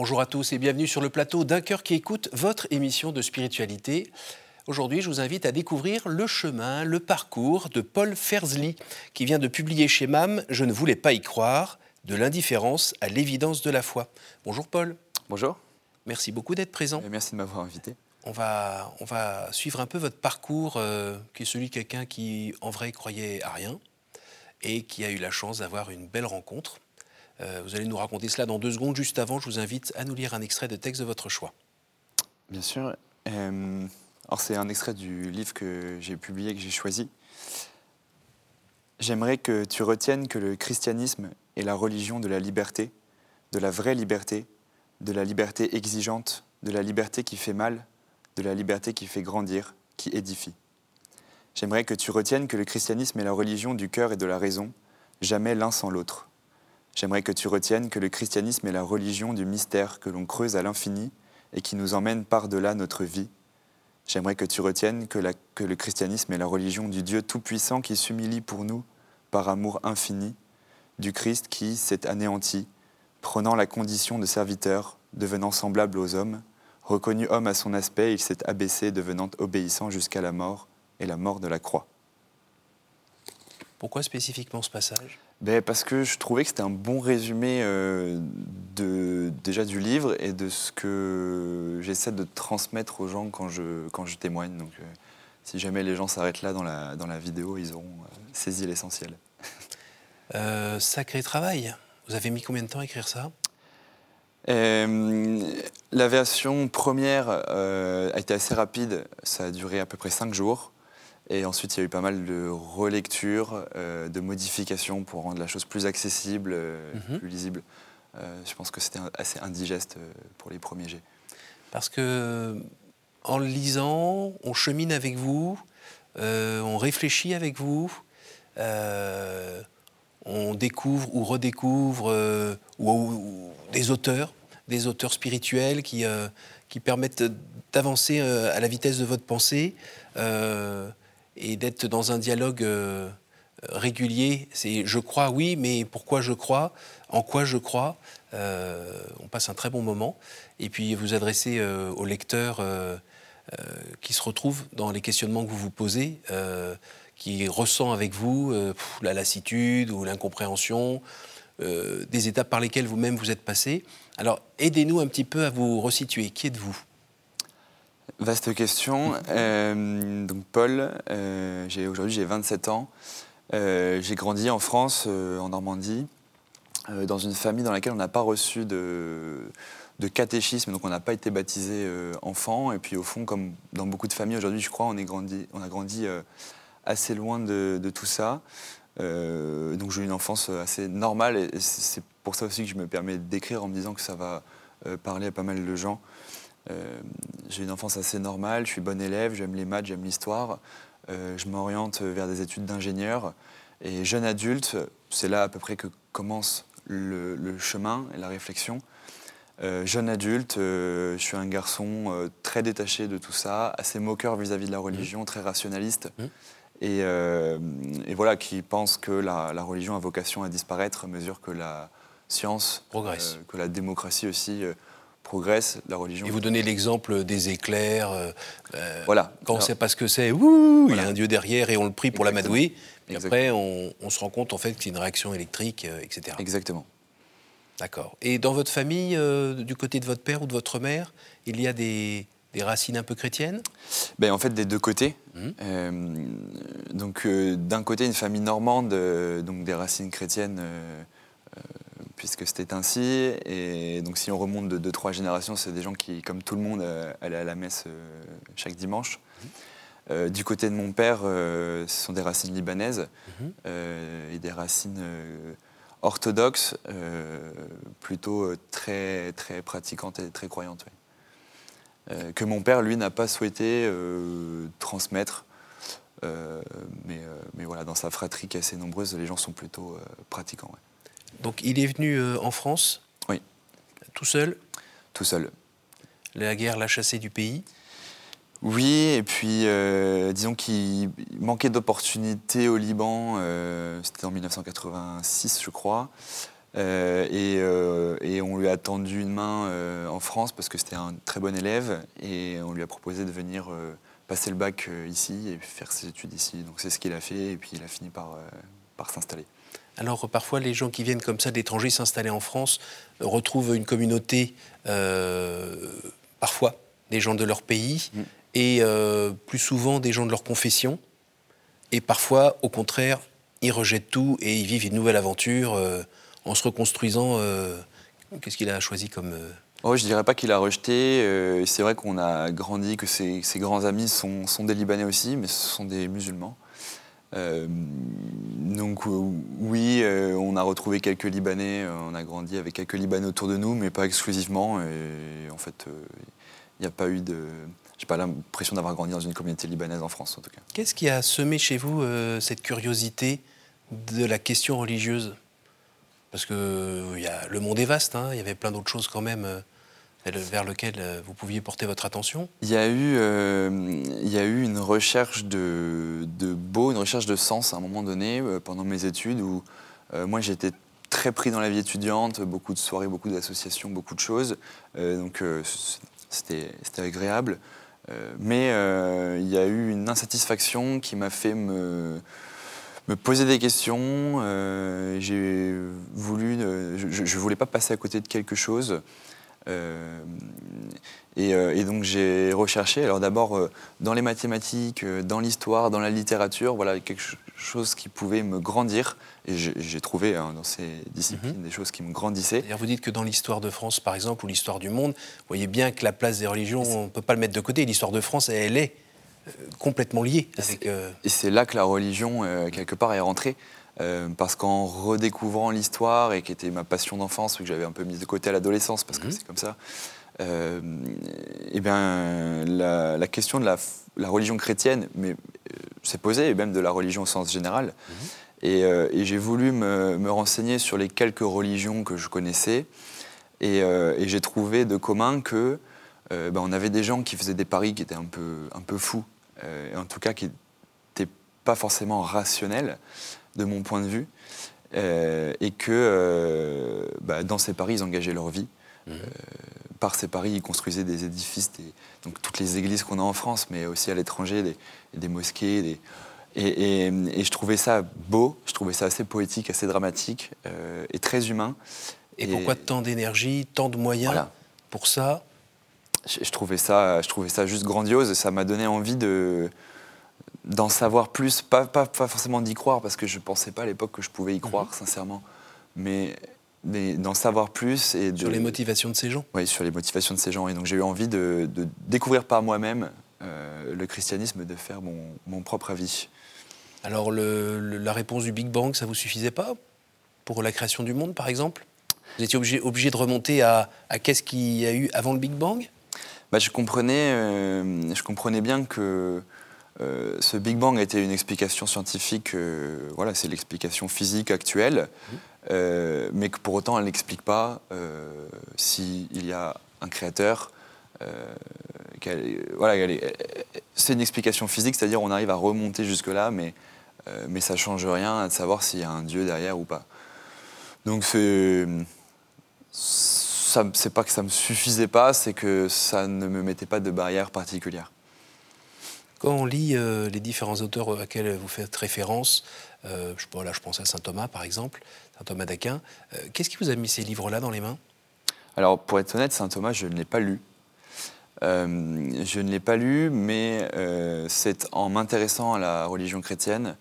Bonjour à tous et bienvenue sur le plateau d'un cœur qui écoute votre émission de spiritualité. Aujourd'hui, je vous invite à découvrir le chemin, le parcours de Paul Ferzli, qui vient de publier chez MAM Je ne voulais pas y croire, de l'indifférence à l'évidence de la foi. Bonjour Paul. Bonjour. Merci beaucoup d'être présent. Et merci de m'avoir invité. On va, on va suivre un peu votre parcours, euh, qui est celui de quelqu'un qui, en vrai, croyait à rien et qui a eu la chance d'avoir une belle rencontre. Euh, vous allez nous raconter cela dans deux secondes. Juste avant, je vous invite à nous lire un extrait de texte de votre choix. Bien sûr. Euh, c'est un extrait du livre que j'ai publié, que j'ai choisi. J'aimerais que tu retiennes que le christianisme est la religion de la liberté, de la vraie liberté, de la liberté exigeante, de la liberté qui fait mal, de la liberté qui fait grandir, qui édifie. J'aimerais que tu retiennes que le christianisme est la religion du cœur et de la raison, jamais l'un sans l'autre. J'aimerais que tu retiennes que le christianisme est la religion du mystère que l'on creuse à l'infini et qui nous emmène par-delà notre vie. J'aimerais que tu retiennes que, le christianisme est la religion du Dieu Tout-Puissant qui s'humilie pour nous par amour infini, du Christ qui s'est anéanti, prenant la condition de serviteur, devenant semblable aux hommes, reconnu homme à son aspect, il s'est abaissé, devenant obéissant jusqu'à la mort et la mort de la croix. Pourquoi spécifiquement ce passage? Ben Parce que je trouvais que c'était un bon résumé euh, de, déjà du livre et de ce que j'essaie de transmettre aux gens quand je, quand je témoigne. Donc, euh, si jamais les gens s'arrêtent là dans la, dans la vidéo, ils auront euh, saisi l'essentiel. sacré travail. Vous avez mis combien de temps à écrire ça? La version première a été assez rapide. Ça a duré à peu près cinq jours. Et ensuite, il y a eu pas mal de relectures, euh, de modifications pour rendre la chose plus accessible, euh, mhm. plus lisible. Euh, je pense que c'était assez indigeste pour les premiers jets. Parce que en le lisant, on chemine avec vous, on réfléchit avec vous, on découvre ou redécouvre ou, des auteurs, des auteurs spirituels qui, qui permettent d'avancer à la vitesse de votre pensée et d'être dans un dialogue euh, régulier. C'est je crois, oui, mais pourquoi je crois? En quoi je crois? Euh, On passe un très bon moment. Et puis vous adressez euh, au lecteur qui se retrouve dans les questionnements que vous vous posez, qui ressent avec vous la lassitude ou l'incompréhension, des étapes par lesquelles vous-même vous êtes passé. Alors aidez-nous un petit peu à vous resituer. Qui êtes-vous? Vaste question. Euh, donc Paul, euh, aujourd'hui j'ai 27 ans. Euh, j'ai grandi en France, en Normandie, dans une famille dans laquelle on n'a pas reçu de, catéchisme, donc on n'a pas été baptisé enfant. Et puis au fond, comme dans beaucoup de familles aujourd'hui, je crois, on, est grandi, on a grandi assez loin de, de tout ça. donc j'ai eu une enfance assez normale et c'est pour ça aussi que je me permets d'écrire en me disant que ça va parler à pas mal de gens. Euh, j'ai une enfance assez normale, je suis bon élève, j'aime les maths, j'aime l'histoire. Euh, je m'oriente vers des études d'ingénieur. Et jeune adulte, c'est là à peu près que commence le, chemin et la réflexion. Euh, jeune adulte, je suis un garçon très détaché de tout ça, assez moqueur vis-à-vis de la religion, très rationaliste. Mmh. Et, voilà, qui pense que la, la, religion a vocation à disparaître à mesure que la science progresse, que la démocratie aussi progresse, la religion. Et vous donnez l'exemple des éclairs. Euh, euh, voilà. Quand on ne sait pas ce que c'est, il y a un dieu derrière et on le prie pour l'amadouer. Et après, on, se rend compte en fait que c'est une réaction électrique, euh, etc. Exactement. D'accord. Et dans votre famille, du côté de votre père ou de votre mère, il y a des, racines un peu chrétiennes? Ben, En fait, des deux côtés. Mmh. donc, d'un côté, une famille normande, donc des racines chrétiennes puisque c'était ainsi. Et donc, si on remonte de deux, trois générations, c'est des gens qui, comme tout le monde, euh, allaient à la messe euh, chaque dimanche. Mhm. Euh, du côté de mon père, ce sont des racines libanaises mhm. et des racines orthodoxes, plutôt très, très pratiquantes et très croyantes. que mon père, lui, n'a pas souhaité transmettre. mais, mais, voilà, dans sa fratrie qui est assez nombreuse, les gens sont plutôt pratiquants. Donc il est venu euh, en France Oui. Tout seul? Tout seul. La guerre l'a chassé du pays? Oui, et puis euh, disons qu'il manquait d'opportunités au Liban, euh, c'était en 1986 je crois, et, on lui a tendu une main en France parce que c'était un très bon élève et on lui a proposé de venir passer le bac ici et faire ses études ici. Donc c'est ce qu'il a fait et puis il a fini par, par s'installer. Alors parfois les gens qui viennent comme ça d'étrangers s'installer en France retrouvent une communauté, parfois des gens de leur pays, mm. et plus souvent des gens de leur confession. Et parfois, au contraire, ils rejettent tout et ils vivent une nouvelle aventure euh, en se reconstruisant. Euh, qu'est-ce qu'il a choisi comme. Euh oh, je ne dirais pas qu'il a rejeté. c'est vrai qu'on a grandi, que ses, grands amis sont, sont, des Libanais aussi, mais ce sont des musulmans. Donc oui, on a retrouvé quelques Libanais, on a grandi avec quelques Libanais autour de nous, mais pas exclusivement. En fait, il n'y a pas eu de j'ai pas l'impression d'avoir grandi dans une communauté libanaise en France, en tout cas. Qu'est-ce qui a semé chez vous euh, cette curiosité de la question religieuse? Parce que euh, le monde est vaste, hein, il y avait plein d'autres choses quand même euh, vers lesquelles vous pouviez porter votre attention. Il y a eu, il y a eu une recherche de, beau, une recherche de sens à un moment donné pendant mes études où moi j'étais très pris dans la vie étudiante, beaucoup de soirées, beaucoup d'associations, beaucoup de choses. donc c'était agréable. Euh, mais euh, il y a eu une insatisfaction qui m'a fait me, me poser des questions. Euh, j'ai voulu, je ne voulais pas passer à côté de quelque chose. Et, donc j'ai recherché, alors d'abord dans les mathématiques, dans l'histoire, dans la littérature, voilà quelque chose qui pouvait me grandir. Et j'ai trouvé hein, dans ces disciplines mhm. des choses qui me grandissaient. Vous dites que dans l'histoire de France, par exemple, ou l'histoire du monde, vous voyez bien que la place des religions, on ne peut pas le mettre de côté. L'histoire de France, elle est euh, complètement liée. Avec, euh, Et c'est là que la religion, euh, quelque part, est rentrée. Parce qu'en redécouvrant l'histoire, et qui était ma passion d'enfance, que j'avais un peu mise de côté à l'adolescence, parce que mhm. c'est comme ça, euh, eh bien, la, question de la, religion chrétienne s'est posée, et même de la religion au sens général. Mhm. Euh, et, j'ai voulu me, renseigner sur les quelques religions que je connaissais. Et, euh, j'ai trouvé de commun que euh, ben, on avait des gens qui faisaient des paris qui étaient un peu, un peu fous, et en tout cas qui n'étaient pas forcément rationnels de mon point de vue, et que ben, dans ces paris, ils engageaient leur vie. Mmh. par ces paris, ils construisaient des édifices, donc toutes les églises qu'on a en France, mais aussi à l'étranger, des, des, mosquées, des, et, je trouvais ça beau, je trouvais ça assez poétique, assez dramatique euh, et très humain. Et, pourquoi tant d'énergie, tant de moyens pour ça? Je, trouvais ça, je trouvais ça juste grandiose et ça m'a donné envie de d'en savoir plus, pas, pas, pas forcément d'y croire parce que je ne pensais pas à l'époque que je pouvais y croire, mhm. sincèrement, mais, d'en savoir plus. Et sur les motivations de ces gens Oui, sur les motivations de ces gens. Et donc j'ai eu envie de, de découvrir par moi-même euh, le christianisme, de faire mon, mon propre avis. Alors la réponse du Big Bang, ça vous suffisait pas? Pour la création du monde, par exemple? Vous étiez obligé, obligé de remonter à, qu'est-ce qu'il y a eu avant le Big Bang? Bah, je, comprenais, euh, je comprenais bien que euh, ce Big Bang était une explication scientifique, euh, voilà, c'est l'explication physique actuelle, mmh. mais que pour autant elle n'explique pas s'il y a un créateur. voilà, c'est une explication physique, c'est-à-dire on arrive à remonter jusque-là, mais euh, mais ça change rien à savoir s'il y a un Dieu derrière ou pas. Donc c'est c'est pas que ça me suffisait pas, c'est que ça ne me mettait pas de barrière particulière. Quand on lit euh, les différents auteurs auxquels vous faites référence, euh, je, là je pense à saint Thomas par exemple, saint Thomas d'Aquin, qu'est-ce qui vous a mis ces livres-là dans les mains? Alors pour être honnête, saint Thomas, je ne l'ai pas lu. je ne l'ai pas lu, mais c'est en m'intéressant à la religion chrétienne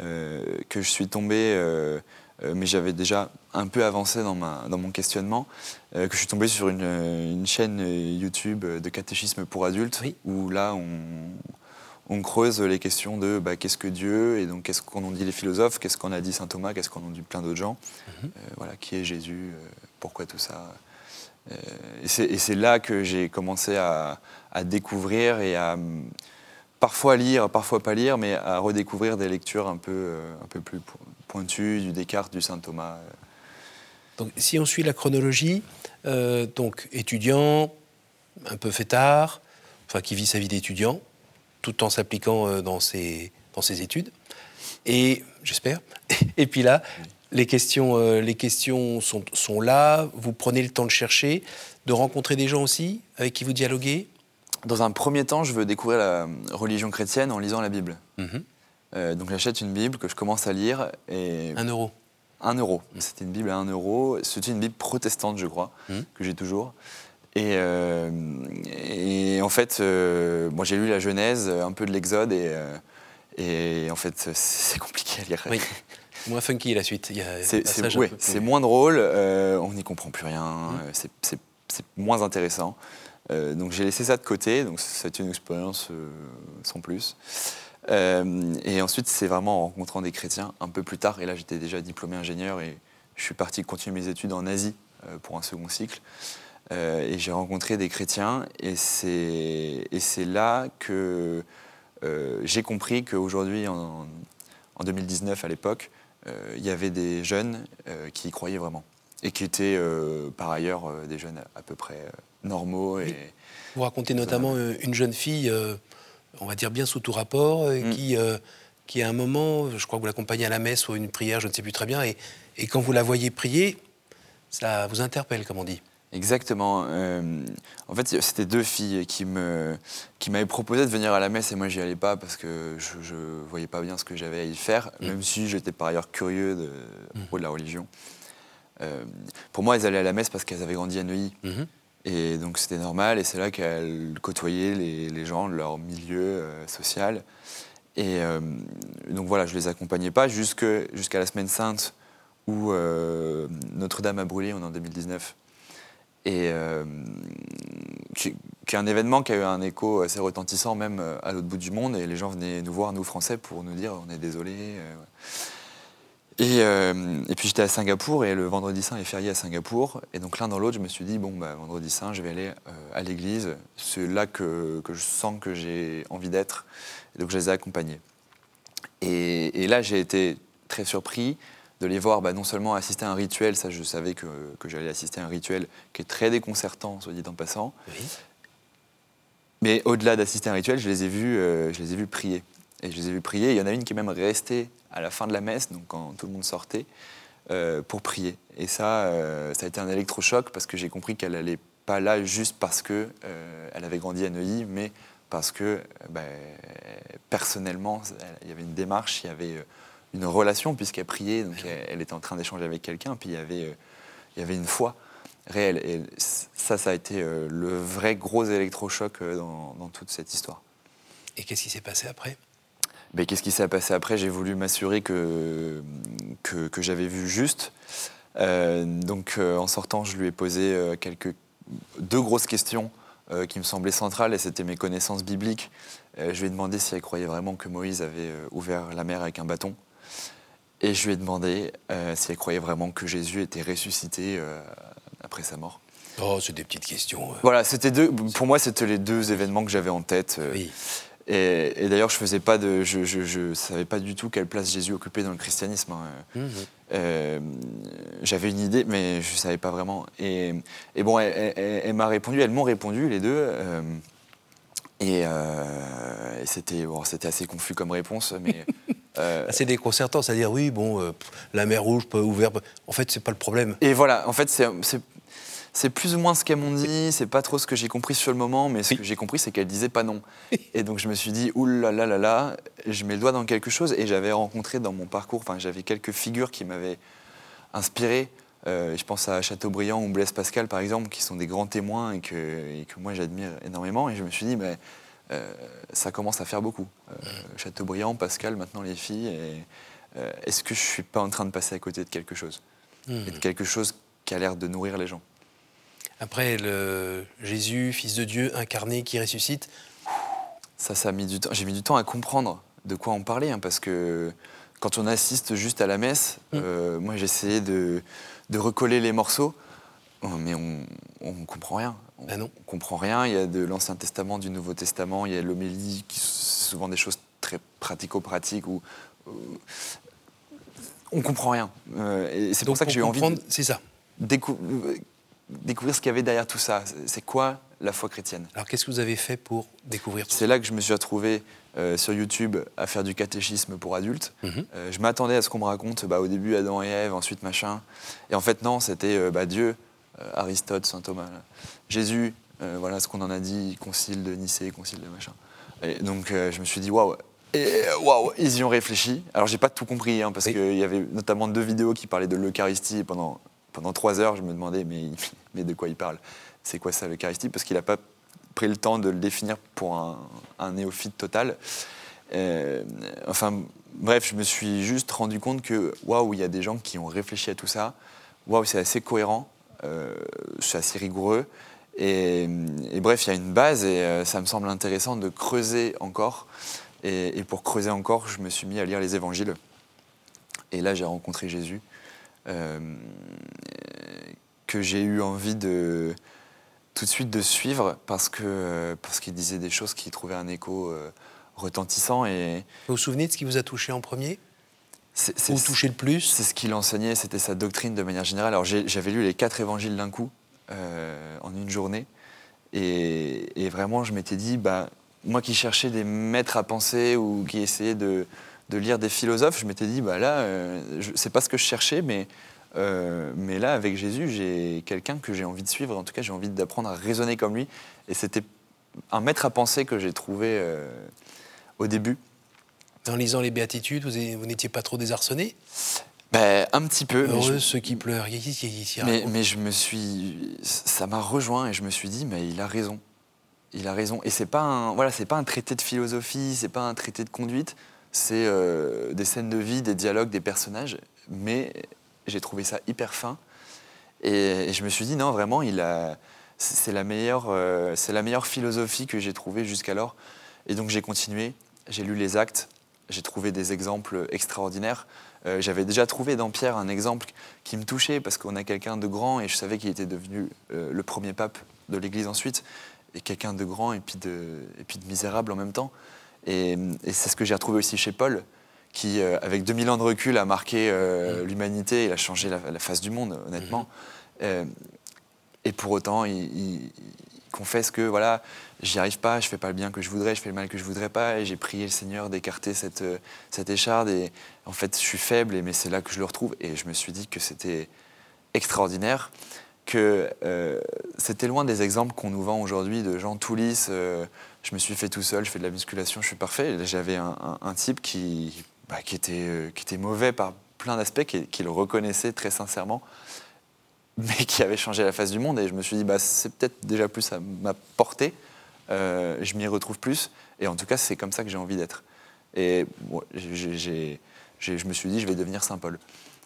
euh, que je suis tombé, euh, euh, mais j'avais déjà un peu avancé dans, ma, dans mon questionnement, que je suis tombé sur une, chaîne YouTube de catéchisme pour adultes, où là, on, creuse les questions de bah, qu'est-ce que Dieu et donc qu'est-ce qu'on ont dit les philosophes, qu'est-ce qu'on a dit saint Thomas, qu'est-ce qu'on a dit plein d'autres gens, mhm. voilà, qui est Jésus, pourquoi tout ça. et c'est là que j'ai commencé à, à, découvrir et à, parfois lire, parfois pas lire, mais à redécouvrir des lectures un peu, euh, un peu plus pointues, du Descartes, du Saint Thomas. Euh. Donc, si on suit la chronologie, euh, donc étudiant, un peu fêtard, enfin qui vit sa vie d'étudiant, tout en s'appliquant dans, ses, dans ses études, et j'espère. Et puis là, les questions, euh, les questions sont, sont là, vous prenez le temps de chercher, de rencontrer des gens aussi avec qui vous dialoguez Dans un premier temps, je veux découvrir la religion chrétienne en lisant la Bible. Mhm. Euh, donc j'achète une Bible que je commence à lire et Un euro. un euro. C'était une Bible à un euro. C'était une Bible protestante, je crois, Mhm. que j'ai toujours. Et, euh, et en fait, euh, j'ai lu la Genèse, un peu de l'Exode et, euh, et en fait c'est- compliqué à lire. Oui. Moins funky la suite. C'est ouais, plus- moins drôle, euh, on n'y comprend plus rien, Mmh. euh, c'est- moins intéressant. Euh, donc j'ai laissé ça de côté, donc c'est une expérience euh, sans plus. Euh, et ensuite, c'est vraiment en rencontrant des chrétiens un peu plus tard, et là j'étais déjà diplômé ingénieur et je suis parti continuer mes études en Asie euh, pour un second cycle. Euh, et j'ai rencontré des chrétiens, et c'est et c'est là que euh, j'ai compris qu'aujourd'hui, en, en 2019 à l'époque, euh, il y avait des jeunes qui y croyaient vraiment et qui étaient par ailleurs des jeunes à, peu près normaux. Et. Vous racontez notamment une jeune fille, on va dire bien sous tout rapport, Mm. qui, qui à un moment, je crois que vous l'accompagnez à la messe ou à une prière, je ne sais plus très bien, et, et quand vous la voyez prier, ça vous interpelle, comme on dit. Exactement. euh, en fait, c'était deux filles qui me qui m'avaient proposé de venir à la messe et moi j'y allais pas parce que je, ne voyais pas bien ce que j'avais à y faire, Mm. même si j'étais par ailleurs curieux de, à propos de la religion. Euh, pour moi, elles allaient à la messe parce qu'elles avaient grandi à Neuilly. Mhm. Et donc c'était normal, et c'est là qu'elle côtoyait les, les gens de leur milieu euh, social. Et donc voilà, je les accompagnais pas jusqu'à la Semaine Sainte où Notre-Dame a brûlé, on est en 2019. Et euh, qui, est un événement qui a eu un écho assez retentissant même euh, à l'autre bout du monde, et les gens venaient nous voir, nous Français, pour nous dire on est désolé. euh. Et, puis j'étais à Singapour et le vendredi saint est férié à Singapour. Et donc l'un dans l'autre, je me suis dit, bon, bah, vendredi saint, je vais aller à l'église. C'est là que, que je sens que j'ai envie d'être. Donc je les ai accompagnés. Et là, j'ai été très surpris de les voir bah, non seulement assister à un rituel, ça je savais que, que j'allais assister à un rituel qui est très déconcertant, soit dit en passant. Oui. Mais au-delà d'assister à un rituel, je les ai vus, euh, je les ai vus prier. Et je les ai vus prier. Il y en a une qui est même restée à la fin de la messe, donc quand tout le monde sortait, euh, pour prier. Et ça, euh, ça a été un électrochoc parce que j'ai compris qu'elle n'allait pas là juste parce que euh, elle avait grandi à Neuilly, mais parce que ben, personnellement, il y avait une démarche, il y avait une relation puisqu'elle priait, donc elle, elle était en train d'échanger avec quelqu'un, puis il y avait, euh, il y avait une foi réelle. Et ça, ça a été euh, le vrai gros électrochoc euh, dans, dans toute cette histoire. Et qu'est-ce qui s'est passé après? Mais qu'est-ce qui s'est passé après? J'ai voulu m'assurer que, que, que j'avais vu juste. Euh, donc en sortant, je lui ai posé quelques, deux grosses questions qui me semblaient centrales, et c'était mes connaissances bibliques. Je lui ai demandé si elle croyait vraiment que Moïse avait ouvert la mer avec un bâton. Et je lui ai demandé euh, si elle croyait vraiment que Jésus était ressuscité euh, après sa mort. Oh, c'est des petites questions. euh. Voilà, c'était deux, pour moi, c'était les deux événements que j'avais en tête. euh, Oui. et, et d'ailleurs, je faisais pas de, je, je, je savais pas du tout quelle place Jésus occupait dans le christianisme. hein. Mhm. Euh, J'avais une idée, mais je savais pas vraiment. Et, et bon, elle, elle- elle m'a répondu, elles m'ont répondu les deux. et et c'était bon, c'était assez confus comme réponse, mais euh, Assez déconcertant, c'est-à-dire, oui, bon, euh, la mer rouge peut ouvrir. En fait, c'est pas le problème. Et voilà, en fait, c'est- c'est c'est plus ou moins ce qu'elles m'ont dit, c'est pas trop ce que j'ai compris sur le moment, mais ce Oui. que j'ai compris, c'est qu'elles disaient pas non. Et donc je me suis dit, oulala, là là là, je mets le doigt dans quelque chose, et j'avais rencontré dans mon parcours, enfin j'avais quelques figures qui m'avaient inspiré. Euh, je pense à Chateaubriand ou Blaise Pascal, par exemple, qui sont des grands témoins et que, et que moi j'admire énormément. Et je me suis dit, mais, euh, ça commence à faire beaucoup. Euh, Chateaubriand, Pascal, maintenant les filles. euh, Est-ce que je suis pas en train de passer à côté de quelque chose Mhm. Et de quelque chose qui a l'air de nourrir les gens Après, le Jésus, Fils de Dieu, incarné, qui ressuscite, Ça, ça a mis du temps. J'ai mis du temps à comprendre de quoi on parlait, hein, parce que quand on assiste juste à la messe, Mm. euh, moi j'essayais de, de recoller les morceaux, oh, mais on ne comprend rien. On, Ben on comprend rien. Il y a de l'Ancien Testament, du Nouveau Testament, il y a l'homélie, qui sont souvent des choses très pratico-pratiques où euh, on comprend rien. Euh, et c'est pour ça que j'ai eu envie C'est ça. décou- euh, découvrir ce qu'il y avait derrière tout ça. C'est quoi la foi chrétienne? Alors qu'est-ce que vous avez fait pour découvrir tout C'est là que je me suis retrouvé euh, sur YouTube à faire du catéchisme pour adultes. Mhm. Euh, je m'attendais à ce qu'on me raconte bah, au début Adam et Ève, ensuite machin. Et en fait, non, c'était bah, Dieu, Aristote, saint Thomas, là. Jésus, euh, voilà ce qu'on en a dit, concile de Nicée, concile de machin. Et donc euh, je me suis dit, waouh, et euh, waouh, ils y ont réfléchi. Alors j'ai pas tout compris, hein, parce Oui. qu'il y avait notamment deux vidéos qui parlaient de l'Eucharistie et pendant, pendant trois heures, je me demandais, mais, mais de quoi il parle? C'est quoi ça l'Eucharistie? Parce qu'il n'a pas pris le temps de le définir pour un, un néophyte total. Euh, enfin, bref, je me suis juste rendu compte que, waouh, il y a des gens qui ont réfléchi à tout ça. Waouh, c'est assez cohérent, euh, c'est assez rigoureux. Et, bref, il y a une base et euh, ça me semble intéressant de creuser encore. Et, pour creuser encore, je me suis mis à lire les évangiles. Et là, j'ai rencontré Jésus, euh, que j'ai eu envie de tout de suite de suivre parce que euh, parce qu'il disait des choses qui trouvaient un écho euh, retentissant et Vous vous souvenez de ce qui vous a touché en premier? C'est Ou touché le plus c'est ce qu'il enseignait, c'était sa doctrine de manière générale. Alors j'avais lu les quatre évangiles d'un coup, euh, en une journée, et, et vraiment je m'étais dit, bah, moi qui cherchais des maîtres à penser ou qui essayais de, de lire des philosophes, je m'étais dit, bah là, euh, je- c'est pas ce que je cherchais, mais, euh, mais là avec Jésus, j'ai quelqu'un que j'ai envie de suivre, en tout cas j'ai envie d'apprendre à raisonner comme lui, et c'était un maître à penser que j'ai trouvé euh, au début. En lisant les béatitudes, vous, n'étiez pas trop désarçonné? Ben, un petit peu. mais je- Heureux ceux qui pleurent. Y Mais, je me suis, ça m'a rejoint et je me suis dit, mais il a raison, il a raison. Et c'est pas un, voilà, c'est pas un traité de philosophie, c'est pas un traité de conduite, c'est euh, des scènes de vie, des dialogues, des personnages. Mais j'ai trouvé ça hyper fin et, et je me suis dit non, vraiment, il a, c'est la meilleure, euh, c'est la meilleure philosophie que j'ai trouvée jusqu'alors. Et donc j'ai continué, j'ai lu les actes, j'ai trouvé des exemples extraordinaires. Euh, J'avais déjà trouvé dans Pierre un exemple qui me touchait parce qu'on a quelqu'un de grand et je savais qu'il était devenu euh, le premier pape de l'Église ensuite, et quelqu'un de grand et puis de, et puis de misérable en même temps. Et, et c'est ce que j'ai retrouvé aussi chez Paul, qui, euh, avec 2000 ans de recul, a marqué euh, l'humanité, il a changé la, la face du monde, honnêtement. Euh, et pour autant, il, il- il confesse que voilà, j'y arrive pas, je fais pas le bien que je voudrais, je fais le mal que je voudrais pas, et j'ai prié le Seigneur d'écarter cette, euh, cette écharde. Et en fait, je suis faible, mais c'est là que je le retrouve. Et je me suis dit que c'était extraordinaire, que euh, c'était loin des exemples qu'on nous vend aujourd'hui de gens tout lisses. euh, je me suis fait tout seul, je fais de la musculation, je suis parfait. J'avais un, type qui, bah, qui, était, qui était mauvais par plein d'aspects, qui, qui le reconnaissait très sincèrement mais qui avait changé la face du monde. Et je me suis dit, bah, c'est peut-être déjà plus à ma portée. Euh, je m'y retrouve plus. Et en tout cas, c'est comme ça que j'ai envie d'être. Et bon, j'ai- j'ai- j'ai- je me suis dit, je vais devenir Saint Paul.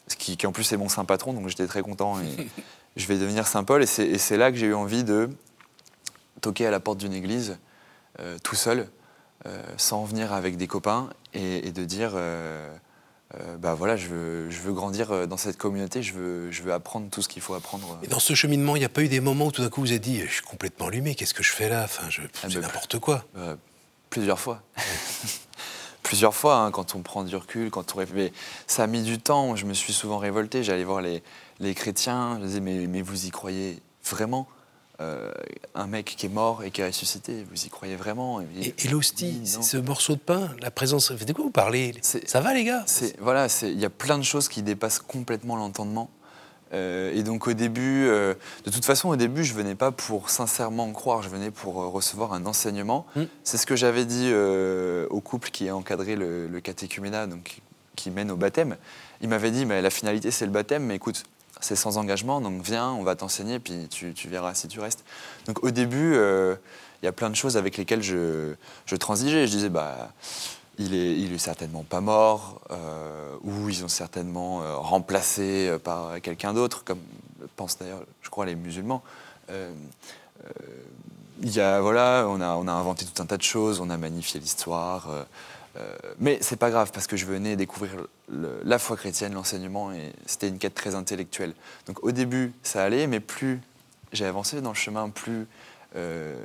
Ce qui, qui en plus est mon saint patron, donc j'étais très content. Et je vais devenir Saint Paul. Et c'est- Et c'est là que j'ai eu envie de toquer à la porte d'une église, euh, tout seul, euh, sans venir avec des copains, et, et de dire, euh, bah voilà, je veux, je veux grandir euh, dans cette communauté, je veux, je veux apprendre tout ce qu'il faut apprendre. Et dans ce cheminement, il n'y a pas eu des moments où tout d'un coup vous êtes dit, je suis complètement allumé, qu'est-ce que je fais là? Enfin, je, Ah, c'est bah, n'importe quoi. Euh, plusieurs fois. plusieurs fois, hein, quand on prend du recul, quand on mais ça a mis du temps. Je me suis souvent révolté. J'allais voir les, les chrétiens. Je disais, mais, mais vous y croyez vraiment? Euh, Un mec qui est mort et qui est ressuscité, vous y croyez vraiment? Et, et l'hostie, ce morceau de pain, la présence. De quoi vous parlez? Ça va, les gars? C'est voilà, c'est il y a plein de choses qui dépassent complètement l'entendement. Euh, et donc au début, euh, de toute façon, au début, je venais pas pour sincèrement croire, je venais pour recevoir un enseignement. Mm. C'est ce que j'avais dit au couple qui a encadré le, le catéchuménat, donc qui- qui mène au baptême. Il m'avait dit, mais la finalité c'est le baptême, mais écoute, c'est sans engagement, donc viens, on va t'enseigner, puis tu, tu verras si tu restes. Donc au début, euh, il y a plein de choses avec lesquelles je, je transigeais. Je disais, bah il est, il est certainement pas mort, euh, ou ils ont certainement euh, remplacé par quelqu'un d'autre, comme pensent d'ailleurs, je crois, les musulmans. Il y a, voilà, on a, on a inventé tout un tas de choses, on a magnifié l'histoire, euh, mais c'est pas grave parce que je venais découvrir le- la foi chrétienne, l'enseignement, et c'était une quête très intellectuelle. Donc au début, ça allait, mais plus j'ai avancé dans le chemin, plus euh,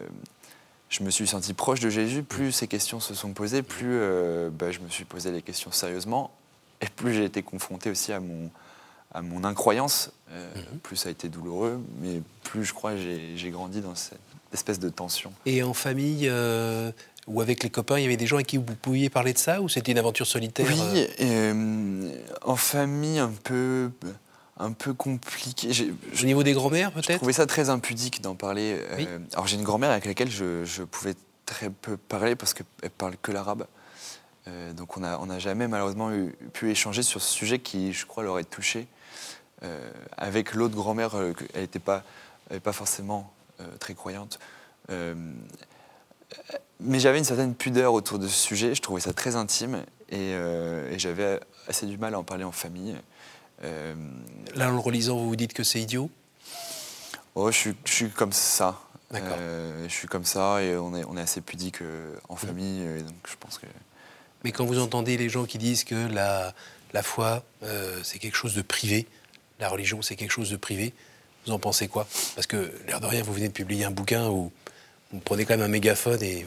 je me suis senti proche de Jésus, plus ces questions se sont posées, plus euh, bah, je me suis posé les questions sérieusement, et plus j'ai été confronté aussi à mon, à mon incroyance, euh, plus ça a été douloureux, mais plus je crois j'ai grandi dans cette espèce de tension. Et en famille euh, ou avec les copains, il y avait des gens avec qui vous pouviez parler de ça ou c'était une aventure solitaire Oui, euh, en famille un peu un peu compliqué. Au niveau des grand-mères, peut-être Je trouvais ça très impudique d'en parler. Euh, alors j'ai une grand-mère avec laquelle je, je, pouvais très peu parler parce qu'elle parle que l'arabe. Euh, donc on n'a on a jamais malheureusement pu échanger sur ce sujet qui, je crois, l'aurait touché. Euh, avec l'autre grand-mère, elle n'était pas, pas forcément très croyante. Mais j'avais une certaine pudeur autour de ce sujet. Je trouvais ça très intime et, et j'avais assez du mal à en parler en famille. Euh, Là, en le relisant, vous vous dites que c'est idiot? Oh, je, suis, comme ça. Euh, je suis comme ça et on est, on est assez pudique euh, en mmh. famille. donc je pense que... Mais quand vous entendez les gens qui disent que la, la foi, c'est quelque chose de privé, la religion, c'est quelque chose de privé, vous en pensez quoi? Parce que, l'air de rien, vous venez de publier un bouquin où vous prenez quand même un mégaphone et...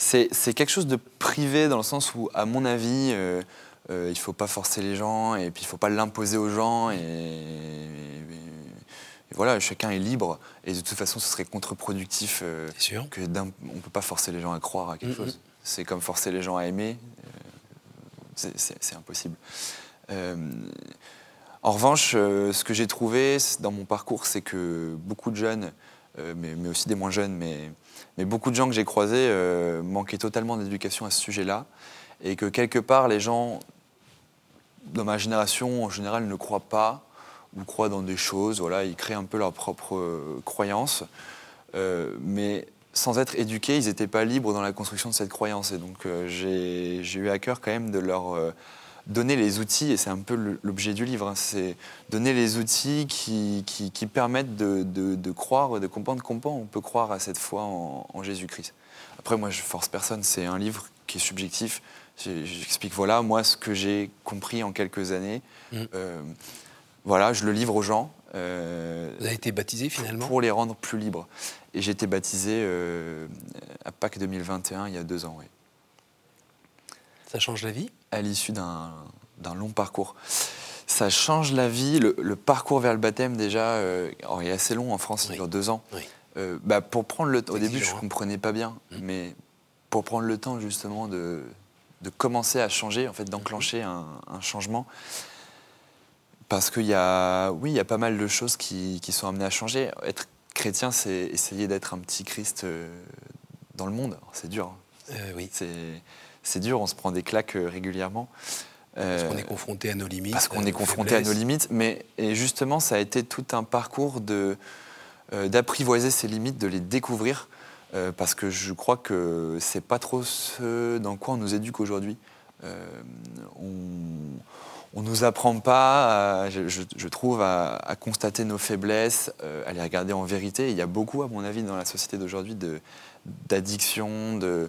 C'est quelque chose de privé dans le sens où, à mon avis, euh, il ne faut pas forcer les gens et puis il ne faut pas l'imposer aux gens. Et, voilà, chacun est libre. Et de toute façon, ce serait contre-productif. Euh, que on ne peut pas forcer les gens à croire à quelque chose. C'est comme forcer les gens à aimer. Euh, c'est impossible. en revanche, ce que j'ai trouvé dans mon parcours, c'est que beaucoup de jeunes, mais, aussi des moins jeunes, mais, mais beaucoup de gens que j'ai croisés manquaient totalement d'éducation à ce sujet-là. Et que quelque part les gens dans ma génération en général ne croient pas ou croient dans des choses, voilà, ils créent un peu leurs propres euh, croyances, euh, mais sans être éduqués, ils n'étaient pas libres dans la construction de cette croyance. Et donc euh, j'ai eu à cœur quand même de leur donner les outils, et c'est un peu l'objet du livre, hein, c'est donner les outils qui, qui, permettent de, de, croire, de comprendre comment on peut croire à cette foi en, en Jésus-Christ. Après, moi, je force personne, c'est un livre qui est subjectif. J'explique, voilà, moi, ce que j'ai compris en quelques années. Mm. Euh, voilà, je le livre aux gens. Euh, Vous avez été baptisé finalement Pour les rendre plus libres. Et j'ai été baptisé euh, à Pâques 2021, il y a deux ans, oui. Ça change la vie À l'issue d'un long parcours. Ça change la vie. Le, parcours vers le baptême, déjà, il est assez long en France, il dure deux ans. bah, pour prendre le Au début, je ne hein. comprenais pas bien, mm. mais pour prendre le temps justement de, de commencer à changer, en fait, d'enclencher un, changement. Parce qu'il y a, oui, il y a pas mal de choses qui, sont amenées à changer. Être chrétien, c'est essayer d'être un petit Christ euh, dans le monde. C'est dur. Euh, oui. C'est dur, on se prend des claques euh, régulièrement. Parce qu'on est confronté à nos limites. Parce qu'on est confronté à nos limites. Mais et justement, ça a été tout un parcours d'apprivoiser ces limites, de les découvrir euh, parce que je crois que c'est pas trop ce dans quoi on nous éduque aujourd'hui. Euh, on, ne nous apprend pas, je, trouve, à, constater nos faiblesses, euh, à les regarder en vérité. il y a beaucoup, à mon avis, dans la société d'aujourd'hui, d'addictions, de,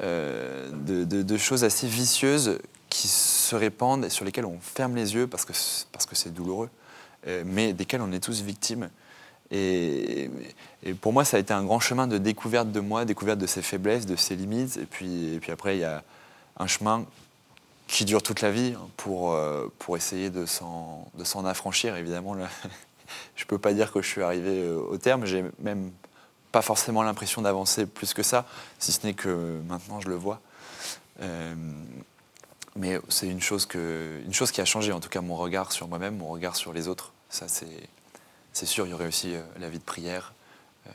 de, de, choses assez vicieuses qui se répandent et sur lesquelles on ferme les yeux parce que c'est parce que douloureux, mais desquelles on est tous victimes. Et, pour moi, ça a été un grand chemin de découverte de moi, découverte de ses faiblesses, de ses limites. Et puis, et puis après, il y a un chemin qui dure toute la vie pour, euh, pour essayer de s'en affranchir. Évidemment, je ne peux pas dire que je suis arrivé euh, au terme. J'ai même pas forcément l'impression d'avancer plus que ça, si ce n'est que maintenant je le vois. Euh, mais c'est une, chose une chose qui a changé, en tout cas mon regard sur moi-même, mon regard sur les autres. Ça, c'est sûr, il y aurait aussi euh, la vie de prière, euh,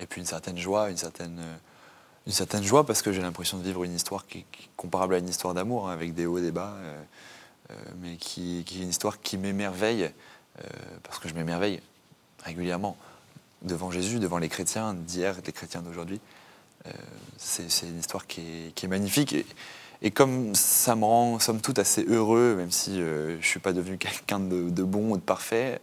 et puis une certaine joie, une certaine, une certaine joie parce que j'ai l'impression de vivre une histoire qui, est comparable à une histoire d'amour, hein, avec des hauts des bas, mais qui, est une histoire qui m'émerveille, parce que je m'émerveille régulièrement devant Jésus, devant les chrétiens d'hier et les chrétiens d'aujourd'hui. c'est une histoire qui est, magnifique. Et, comme ça me rend, somme toute, assez heureux, même si je ne suis pas devenu quelqu'un de, de, bon ou de parfait,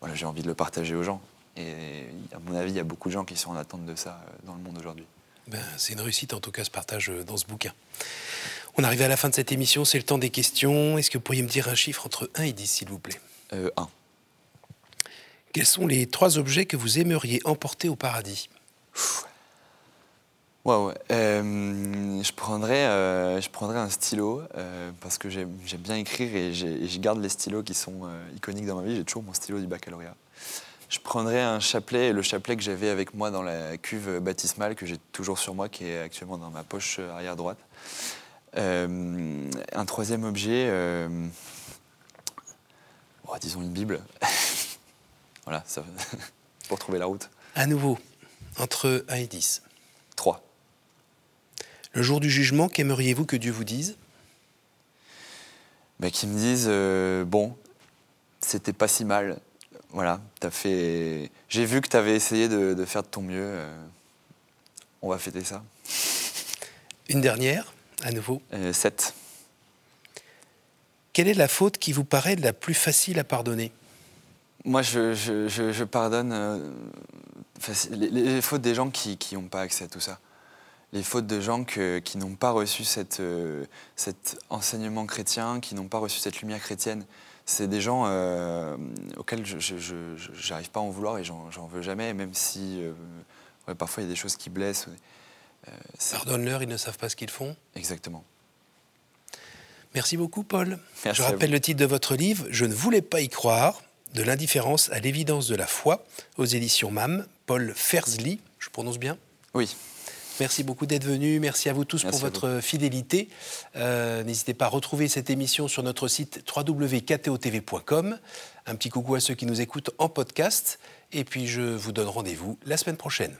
voilà, j'ai envie de le partager aux gens. Et à mon avis, il y a beaucoup de gens qui sont en attente de ça euh, dans le monde aujourd'hui. Ben, c'est une réussite en tout cas ce partage euh, dans ce bouquin. On arrive à la fin de cette émission, c'est le temps des questions. Est-ce que vous pourriez me dire un chiffre entre 1 et 10 s'il vous plaît? Euh, 1. Quels sont les trois objets que vous aimeriez emporter au paradis? Waouh, euh, je, prendrais, euh, je prendrais un stylo euh, parce que j'aime bien écrire et je garde les stylos qui sont iconiques dans ma vie. J'ai toujours mon stylo du baccalauréat. Je prendrais un chapelet, le chapelet que j'avais avec moi dans la cuve baptismale que j'ai toujours sur moi, qui est actuellement dans ma poche arrière droite. Un troisième objet, oh, disons une Bible. voilà, ça, pour trouver la route. À nouveau, entre 1 et 10. 3. Le jour du jugement, qu'aimeriez-vous que Dieu vous dise? Bah, qui me disent euh, bon, c'était pas si mal. Voilà, t'as fait. J'ai vu que tu avais essayé de, de faire de ton mieux. euh, on va fêter ça. Une dernière, à nouveau. 7. Quelle est la faute qui vous paraît la plus facile à pardonner? Moi, je, je- je- je pardonne euh, les, les fautes des gens qui n'ont pas accès à tout ça. Les fautes de gens que- qui n'ont pas reçu cette, euh, cet enseignement chrétien, qui n'ont pas reçu cette lumière chrétienne. C'est des gens euh, auxquels je n'arrive pas à en vouloir et j'en veux jamais, même si ouais, parfois il y a des choses qui blessent. Pardonne-leur, ils ne savent pas ce qu'ils font. Exactement. Merci beaucoup, Paul. Merci Je rappelle le titre de votre livre Je ne voulais pas y croire, de l'indifférence à l'évidence de la foi, aux éditions MAM, Paul Fersli. Je prononce bien Oui, Merci beaucoup d'être venu. Merci à vous tous Merci pour vous. votre fidélité. Euh, N'hésitez pas à retrouver cette émission sur notre site www.ktotv.com. Un petit coucou à ceux qui nous écoutent en podcast. Et puis je vous donne rendez-vous la semaine prochaine.